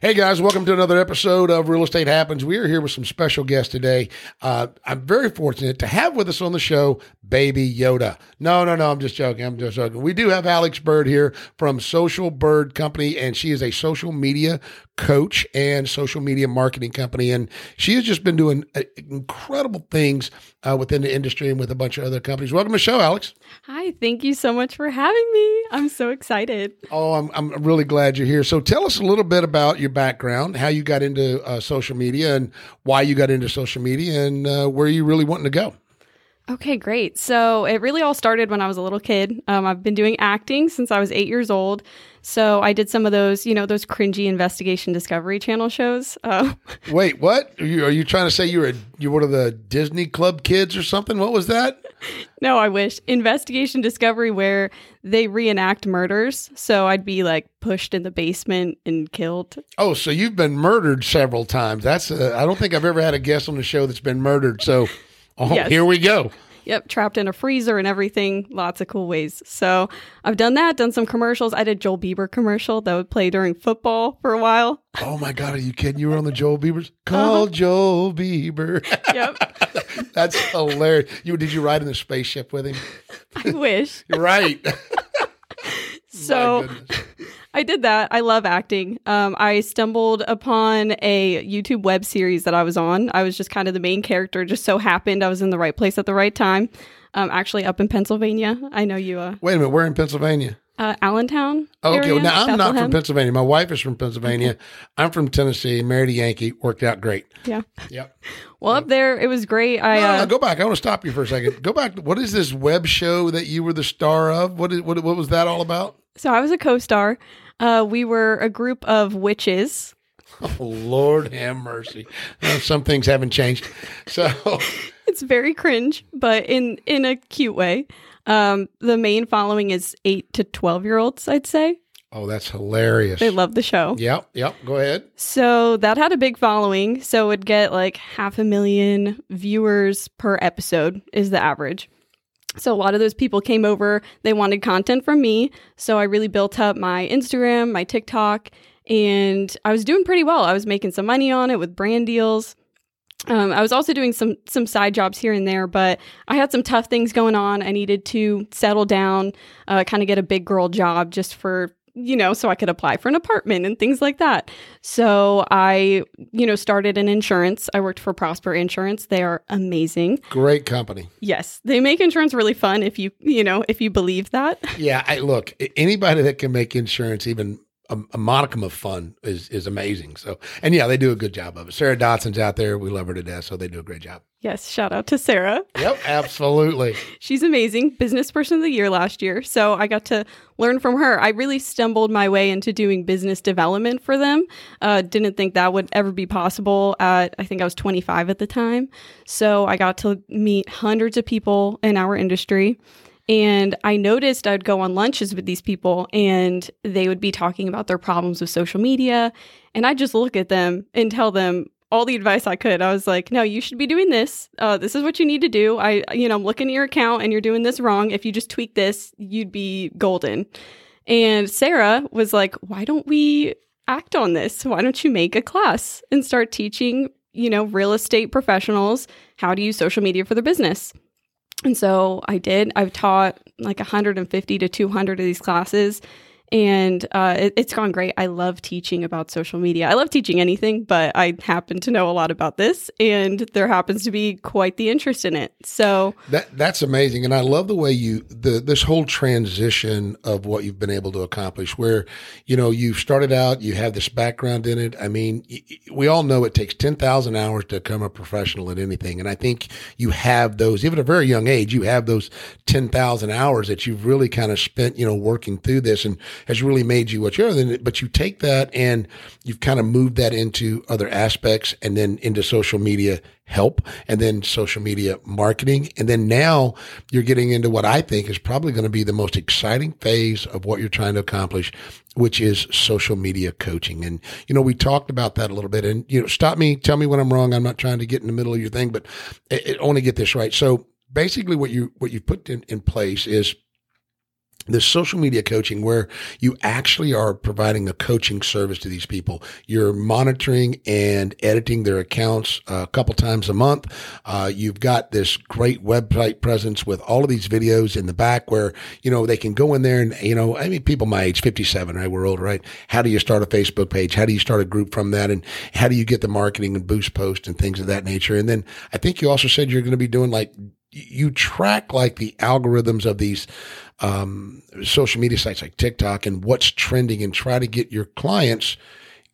Hey guys, welcome to another episode of Real Estate Happens. We are here with some special guests today. Uh, I'm very fortunate to have with us on the show Baby Yoda. No, no, no, I'm just joking. I'm just joking. We do have Alex Byrd here from Social Bird Company, and she is a social media coach and social media marketing company. And she has just been doing uh, incredible things uh, within the industry and with a bunch of other companies. Welcome to the show, Alex. Hi, thank you so much for having me. I'm so excited. Oh, I'm, I'm really glad you're here. So tell us a little bit about your background, how you got into uh, social media and why you got into social media and uh, where you really wanting to go. Okay, great. So it really all started when I was a little kid. Um, I've been doing acting since I was eight years old. So I did some of those, you know, those cringy investigation Discovery Channel shows. Uh, Wait, what? Are you, are you trying to say you're a, you're one of the Disney Club kids or something? What was that? no, I wish investigation Discovery where they reenact murders. So I'd be like pushed in the basement and killed. Oh, so you've been murdered several times. That's uh, I don't think I've ever had a guest on the show that's been murdered. So, oh, Yes. here we go. Yep, trapped in a freezer and everything. Lots of cool ways. So I've done that, done some commercials. I did Joel Bieber commercial that would play during football for a while. Oh my God, are you kidding? You were on the Joel Bieber's call uh-huh. Joel Bieber. Yep. That's hilarious. You did you ride in the spaceship with him? I wish. You're right. So. I did that. I love acting. Um, I stumbled upon a YouTube web series that I was on. I was just kind of the main character. Just so happened I was in the right place at the right time. Um, actually, up in Pennsylvania. I know you, uh, Wait a minute, we're in Pennsylvania. uh Allentown. Oh, Okay, area, well, now I'm not from Pennsylvania. My wife is from Pennsylvania. I'm from Tennessee. Married a Yankee. Worked out great. Yeah. Yep. Well, up there, it was great. I No, no, uh, go back. I want to stop you for a second. Go back. What is this web show that you were the star of? What is, what, what was that all about? So I was a co-star. Uh, we were a group of witches. Oh, Lord have mercy. Some things haven't changed. So, It's very cringe, but in in a cute way. Um, the main following is eight to twelve year olds. I'd say oh, that's hilarious. they love the show. Yep. Yep. Go ahead. So that had a big following. So it would get like half a million viewers per episode is the average. So a lot of those people came over, they wanted content from me. So I really built up my Instagram, my TikTok, and I was doing pretty well. I was making some money on it with brand deals. Um, I was also doing some some side jobs here and there, but I had some tough things going on. I needed to settle down, uh, kind of get a big girl job just for you know, so I could apply for an apartment and things like that. So I, you know, started in insurance. I worked for Prosper Insurance. They are amazing. Great company. Yes, they make insurance really fun if you, you know, if you believe that. Yeah. I, look, anybody that can make insurance even a, a modicum of fun is, is amazing. So, and yeah, they do a good job of it. Sarah Dotson's out there. We love her to death. So they do a great job. Yes, shout out to Sarah. Yep. Absolutely. She's amazing. Business person of the year last year. So I got to learn from her. I really stumbled my way into doing business development for them. Uh, didn't think that would ever be possible at, I think I was 25 at the time. So I got to meet hundreds of people in our industry. And I noticed I'd go on lunches with these people and they would be talking about their problems with social media. And I'd just look at them and tell them, all the advice I could. I was like, no, you should be doing this. Uh, this is what you need to do. I, you know, I'm looking at your account and you're doing this wrong. If you just tweak this, you'd be golden. And Sarah was like, why don't we act on this? Why don't you make a class and start teaching, you know, real estate professionals how to use social media for their business? And so I did. I've taught like 150 to 200 of these classes and uh, it, it's gone great. I love teaching about social media. I love teaching anything, but I happen to know a lot about this, and there happens to be quite the interest in it. So, That that's amazing, and I love the way you the this whole transition of what you've been able to accomplish. Where you know you've started out, you have this background in it. I mean, we all know it takes ten thousand hours to become a professional at anything, and I think you have those even at a very young age. You have those ten thousand hours that you've really kind of spent, you know, working through this, and has really made you what you are. Then, but you take that and you've kind of moved that into other aspects, and then into social media help and then social media marketing. And then now you're getting into what I think is probably going to be the most exciting phase of what you're trying to accomplish, which is social media coaching. And, you know, we talked about that a little bit and, you know, stop me, tell me when I'm wrong. I'm not trying to get in the middle of your thing, but I, I want to get this right. So basically what you, what you put in, in place is this social media coaching where you actually are providing a coaching service to these people. You're monitoring and editing their accounts a couple times a month. Uh, you've got this great website presence with all of these videos in the back where, you know, they can go in there and, you know, I mean, people my age, 57, right? We're old, right? How do you start a Facebook page? How do you start a group from that? And how do you get the marketing and boost posts and things of that nature? And then I think you also said you're going to be doing like you track like the algorithms of these um, social media sites like TikTok and what's trending and try to get your clients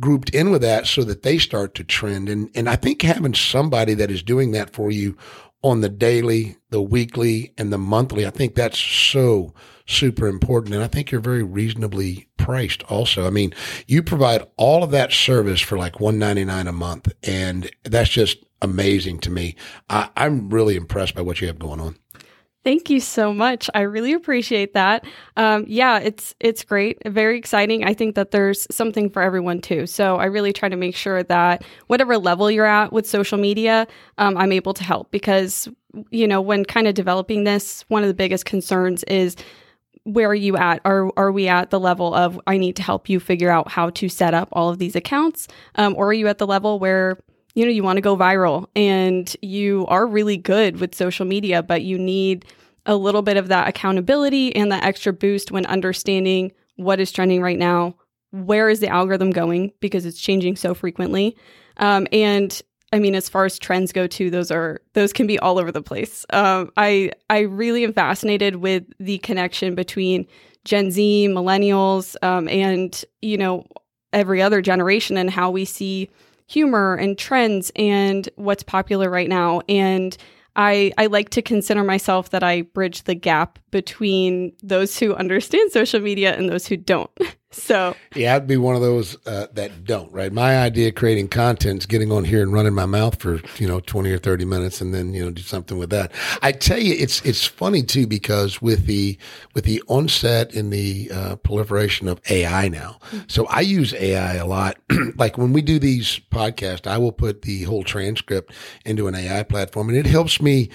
grouped in with that so that they start to trend. And, and I think having somebody that is doing that for you on the daily, the weekly, and the monthly, I think that's so super important. And I think you're very reasonably priced also. I mean, you provide all of that service for like 199 a month. And that's just amazing to me. I, I'm really impressed by what you have going on. Thank you so much. I really appreciate that. Um, yeah, it's it's great, very exciting. I think that there's something for everyone too. So I really try to make sure that whatever level you're at with social media, um, I'm able to help because you know when kind of developing this, one of the biggest concerns is where are you at? Are are we at the level of I need to help you figure out how to set up all of these accounts, um, or are you at the level where you know, you want to go viral and you are really good with social media, but you need a little bit of that accountability and that extra boost when understanding what is trending right now, where is the algorithm going because it's changing so frequently. Um, and I mean, as far as trends go, too, those are those can be all over the place. Um, I I really am fascinated with the connection between Gen Z, millennials, um, and you know every other generation and how we see humor and trends and what's popular right now. And I, I like to consider myself that I bridge the gap between those who understand social media and those who don't. So yeah, I'd be one of those uh, that don't. Right, my idea of creating content is getting on here and running my mouth for you know twenty or thirty minutes, and then you know do something with that. I tell you, it's it's funny too because with the with the onset and the uh, proliferation of AI now, mm-hmm. so I use AI a lot. like when we do these podcasts, I will put the whole transcript into an AI platform, and it helps me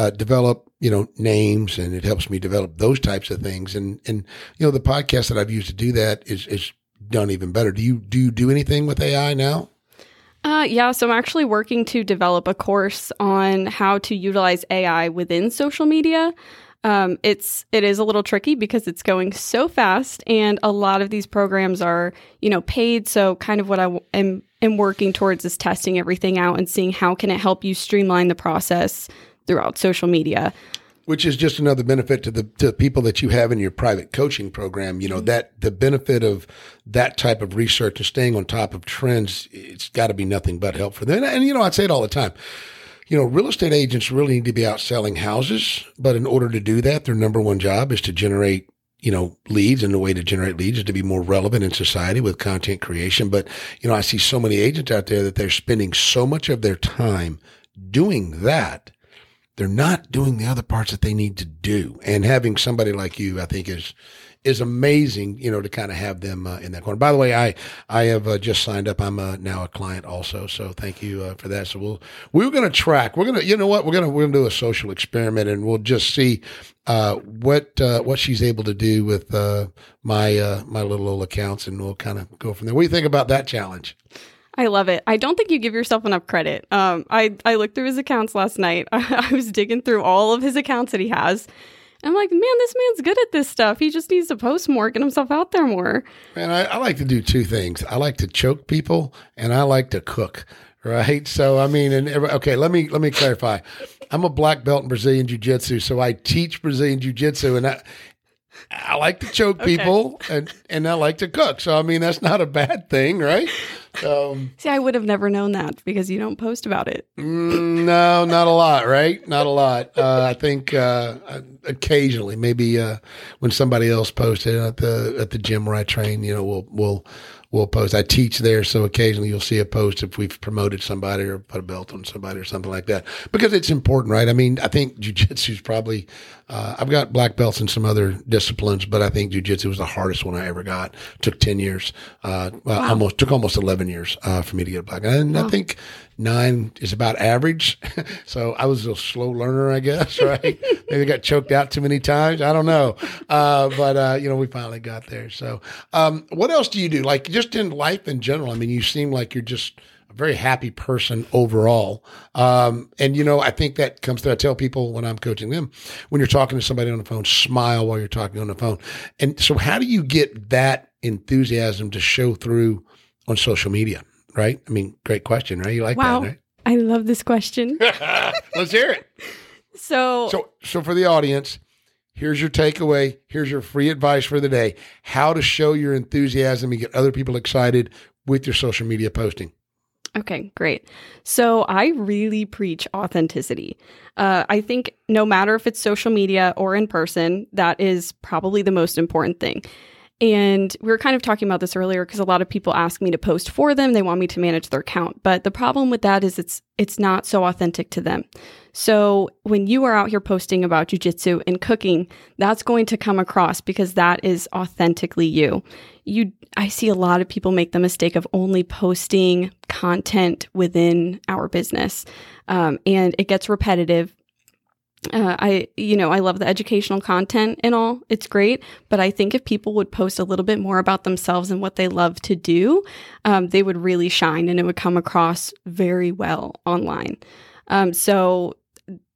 uh, develop you know names and it helps me develop those types of things and and you know the podcast that I've used to do that is is done even better. Do you do you do anything with AI now? Uh, yeah, so I'm actually working to develop a course on how to utilize AI within social media. Um, it's it is a little tricky because it's going so fast, and a lot of these programs are you know paid. So kind of what I am am working towards is testing everything out and seeing how can it help you streamline the process throughout social media. Which is just another benefit to the to people that you have in your private coaching program. You know mm-hmm. that the benefit of that type of research and staying on top of trends it's got to be nothing but help for them. And, and you know i say it all the time. You know real estate agents really need to be out selling houses but in order to do that their number one job is to generate you know, leads. And the way to generate leads is to be more relevant in society with content creation. But, you know, I see so many agents out there that they're spending so much of their time doing that they're not doing the other parts that they need to do. And having somebody like you, I think, is is amazing. You know, to kind of have them uh, in that corner. By the way, I I have uh, just signed up. I'm uh, now a client also, so thank you uh, for that. So we'll we're going to track. We're gonna, you know what, we're gonna we're gonna do a social experiment, and we'll just see uh, what uh, what she's able to do with my my little old accounts, and we'll kind of go from there. What do you think about that challenge? I love it. I don't think you give yourself enough credit. Um, I I looked through his accounts last night. I, I was digging through all of his accounts that he has. I'm like, man, this man's good at this stuff. He just needs to post more, get himself out there more. Man, I, I like to do two things. I like to choke people, and I like to cook. Right. So I mean, and okay, let me let me clarify. I'm a black belt in Brazilian Jiu Jitsu, so I teach Brazilian Jiu Jitsu, and I, I like to choke okay. people and, and I like to cook. So, I mean, that's not a bad thing, right? Um, See, I would have never known that because you don't post about it. mm, no, not a lot, right? Not a lot. Uh, I think uh, occasionally, maybe uh, when somebody else posted at the at the gym where I train, you know, we'll we'll we'll post. I teach there, so occasionally you'll see a post if we've promoted somebody or put a belt on somebody or something like that because it's important, right? I mean, I think jujitsu is probably. Uh, I've got black belts in some other disciplines, but I think jujitsu was the hardest one I ever got. Took ten years, uh, well, wow. almost took almost eleven years uh, for me to get a black, and wow. I think nine is about average. so I was a slow learner, I guess, right? Maybe got choked out too many times. I don't know. Uh, but, uh, you know, we finally got there. So, um, what else do you do? Like just in life in general? I mean, you seem like you're just a very happy person overall. Um, and, you know, I think that comes through. I tell people when I'm coaching them, when you're talking to somebody on the phone, smile while you're talking on the phone. And so, how do you get that enthusiasm to show through on social media? Right? I mean, great question, right? You like wow. that, right? I love this question. Let's hear it. So, so, so for the audience, here's your takeaway. Here's your free advice for the day: how to show your enthusiasm and get other people excited with your social media posting. Okay, great. So I really preach authenticity. Uh, I think no matter if it's social media or in person, that is probably the most important thing. And we were kind of talking about this earlier because a lot of people ask me to post for them. They want me to manage their account. But the problem with that is it's it's not so authentic to them. So when you are out here posting about jujitsu and cooking, that's going to come across because that is authentically you. You I see a lot of people make the mistake of only posting content within our business. Um, and it gets repetitive uh, I, you know, I love the educational content and all. It's great. But I think if people would post a little bit more about themselves and what they love to do, um, they would really shine and it would come across very well online. Um, so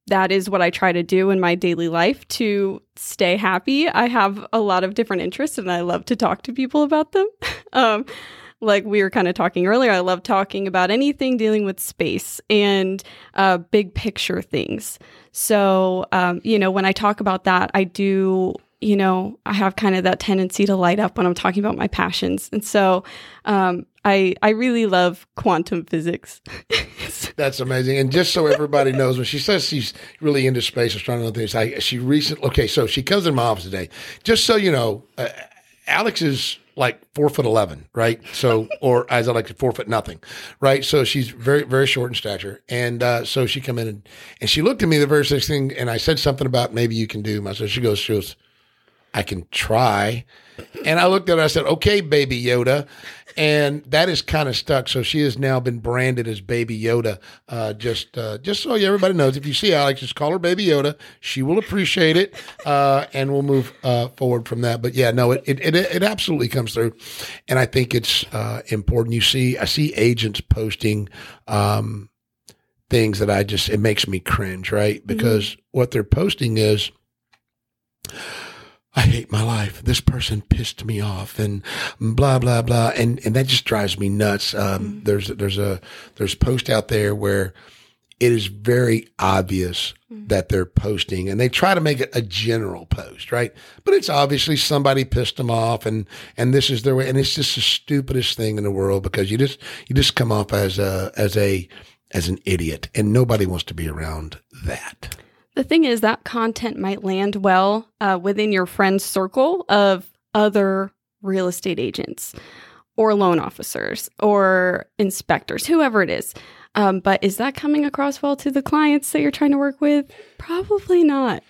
that is what I try to do in my daily life to stay happy. I have a lot of different interests and I love to talk to people about them. um, like we were kind of talking earlier, I love talking about anything dealing with space and uh, big picture things. So, um, you know, when I talk about that, I do, you know, I have kind of that tendency to light up when I'm talking about my passions. And so, um, I, I really love quantum physics. That's amazing. And just so everybody knows, when she says she's really into space, astronomy, things, I, she recently, okay, so she comes in my office today. Just so you know, uh, Alex is like four foot eleven, right? So, or as I like to, four foot nothing, right? So she's very, very short in stature, and uh, so she come in and, and she looked at me the very first thing, and I said something about maybe you can do. I said, she goes, she goes, I can try, and I looked at her, I said, okay, baby Yoda, and that is kind of stuck. So she has now been branded as Baby Yoda. Uh, just uh, just so everybody knows, if you see Alex, just call her Baby Yoda. She will appreciate it, uh, and we'll move uh, forward from that. But yeah, no, it it, it, it absolutely comes through, and I think it's uh, important. You see, I see agents posting. Um, things that I just it makes me cringe, right? Mm-hmm. Because mm-hmm. what they're posting is I hate my life. This person pissed me off and blah, blah, blah. And, and that just drives me nuts. Um, mm-hmm. there's, there's a, there's post out there where it is very obvious mm-hmm. that they're posting and they try to make it a general post, right? But it's obviously somebody pissed them off and, and this is their way. And it's just the stupidest thing in the world because you just, you just come off as a, as a, as an idiot and nobody wants to be around that. The thing is, that content might land well uh, within your friend's circle of other real estate agents or loan officers or inspectors, whoever it is. Um, but is that coming across well to the clients that you're trying to work with? Probably not.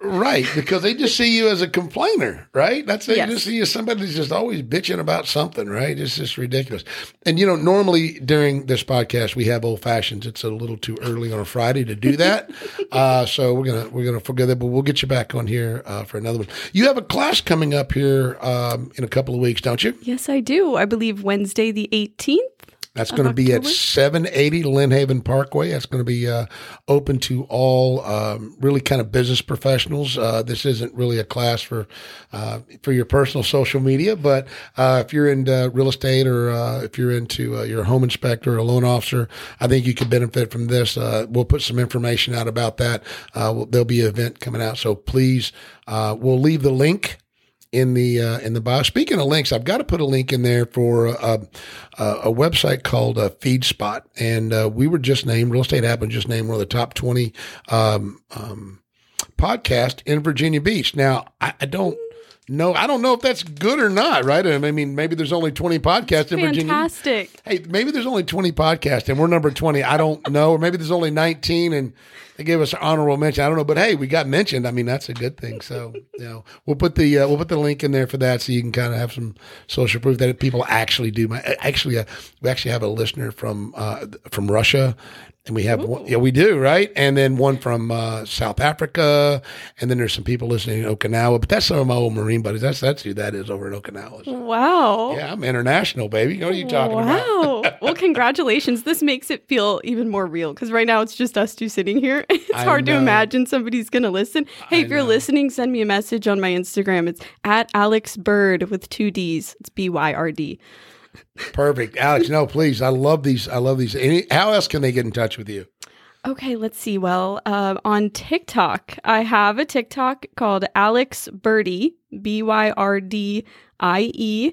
Right, because they just see you as a complainer, right? That's they yes. just see you as somebody who's just always bitching about something, right? It's just ridiculous. And you know, normally during this podcast we have old fashions. It's a little too early on a Friday to do that, uh, so we're gonna we're gonna forget that. But we'll get you back on here uh, for another one. You have a class coming up here um, in a couple of weeks, don't you? Yes, I do. I believe Wednesday the eighteenth. That's going to be at 780 Lynnhaven Parkway. That's going to be uh, open to all um, really kind of business professionals. Uh, this isn't really a class for uh, for your personal social media, but uh, if you're into real estate or uh, if you're into uh, your home inspector or a loan officer, I think you could benefit from this. we'll put some information out about that. We'll, there'll be an event coming out, so please, we'll leave the link in the uh, in the bio. Speaking of links, I've got to put a link in there for a, a, a website called uh, FeedSpot, and uh, we were just named Real Estate Happen just named one of the top twenty um, um, podcast in Virginia Beach. Now, I, I don't No, I don't know if that's good or not, right? I mean, maybe there's only 20 podcasts in Virginia. Fantastic. Hey, maybe there's only 20 podcasts and we're number 20. I don't know. Or maybe there's only 19 and they gave us an honorable mention. I don't know, but hey, we got mentioned. I mean, that's a good thing. So, you know, we'll put the uh, we'll put the link in there for that so you can kind of have some social proof that people actually do. My actually, uh, we actually have a listener from uh, from Russia and we have one, yeah, we do, right? And then one from uh, South Africa, and then there's some people listening in Okinawa. But that's some of my old Marine buddies. That's that's who that is over in Okinawa. So, Wow. yeah, I'm international, baby. What are you talking about? wow. well, congratulations. This makes it feel even more real because right now it's just us two sitting here. It's I hard to imagine somebody's going to listen. Hey, I if you're know. listening, send me a message on my Instagram. It's at Alex Byrd with two D's. It's B Y R D. Perfect, Alex. No, please. I love these. I love these. Any, how else can they get in touch with you? Okay, let's see. Well, uh, on TikTok, I have a TikTok called Alex Byrdie, B Y R D I E.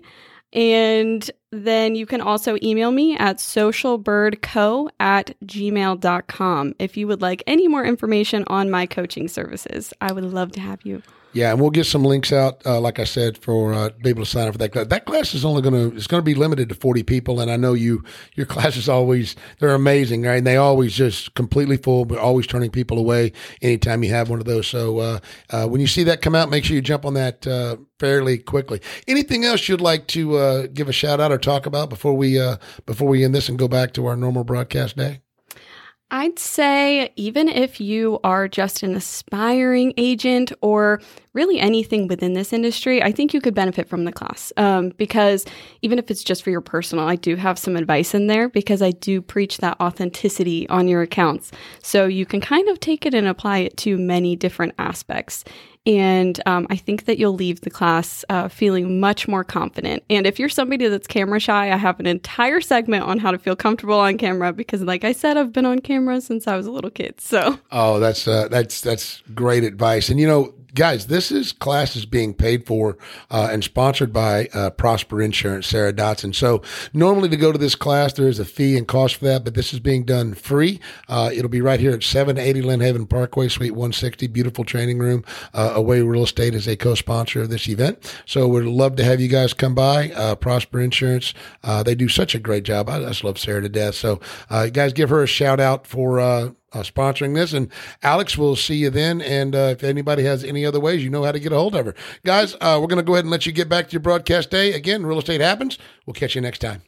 And then you can also email me at socialbyrdco at gmail.com if you would like any more information on my coaching services. I would love to have you. Yeah, and we'll get some links out, uh, like I said, for uh, be able to sign up for that class. That class is only going to it's going to be limited to forty people, and I know you your classes always they're amazing, right? And they always just completely full, but always turning people away anytime you have one of those. So uh, uh, when you see that come out, make sure you jump on that uh, fairly quickly. Anything else you'd like to uh, give a shout out or talk about before we before we end this and go back to our normal broadcast day? I'd say even if you are just an aspiring agent or really anything within this industry, I think you could benefit from the class. Um, because even if it's just for your personal, I do have some advice in there because I do preach that authenticity on your accounts. So you can kind of take it and apply it to many different aspects. And um, I think that you'll leave the class uh, feeling much more confident. And if you're somebody that's camera shy, I have an entire segment on how to feel comfortable on camera because, like I said, I've been on camera since I was a little kid. So, Oh, that's uh, that's that's great advice. And you know, guys, this is class is being paid for uh, and sponsored by uh, Prosper Insurance, Sarah Dotson. So normally to go to this class, there is a fee and cost for that, but this is being done free. Uh, it'll be right here at 780 Lynnhaven Parkway, Suite 160, beautiful training room. Uh, Away Real Estate is a co-sponsor of this event, so we'd love to have you guys come by. Uh, Prosper Insurance, uh, they do such a great job. I just love Sarah to death. So uh, guys give her a shout out for. Uh, sponsoring this. And Alex, we'll see you then. And uh, if anybody has any other ways, you know how to get a hold of her. Guys, uh, we're going to go ahead and let you get back to your broadcast day. Again, real estate happens. We'll catch you next time.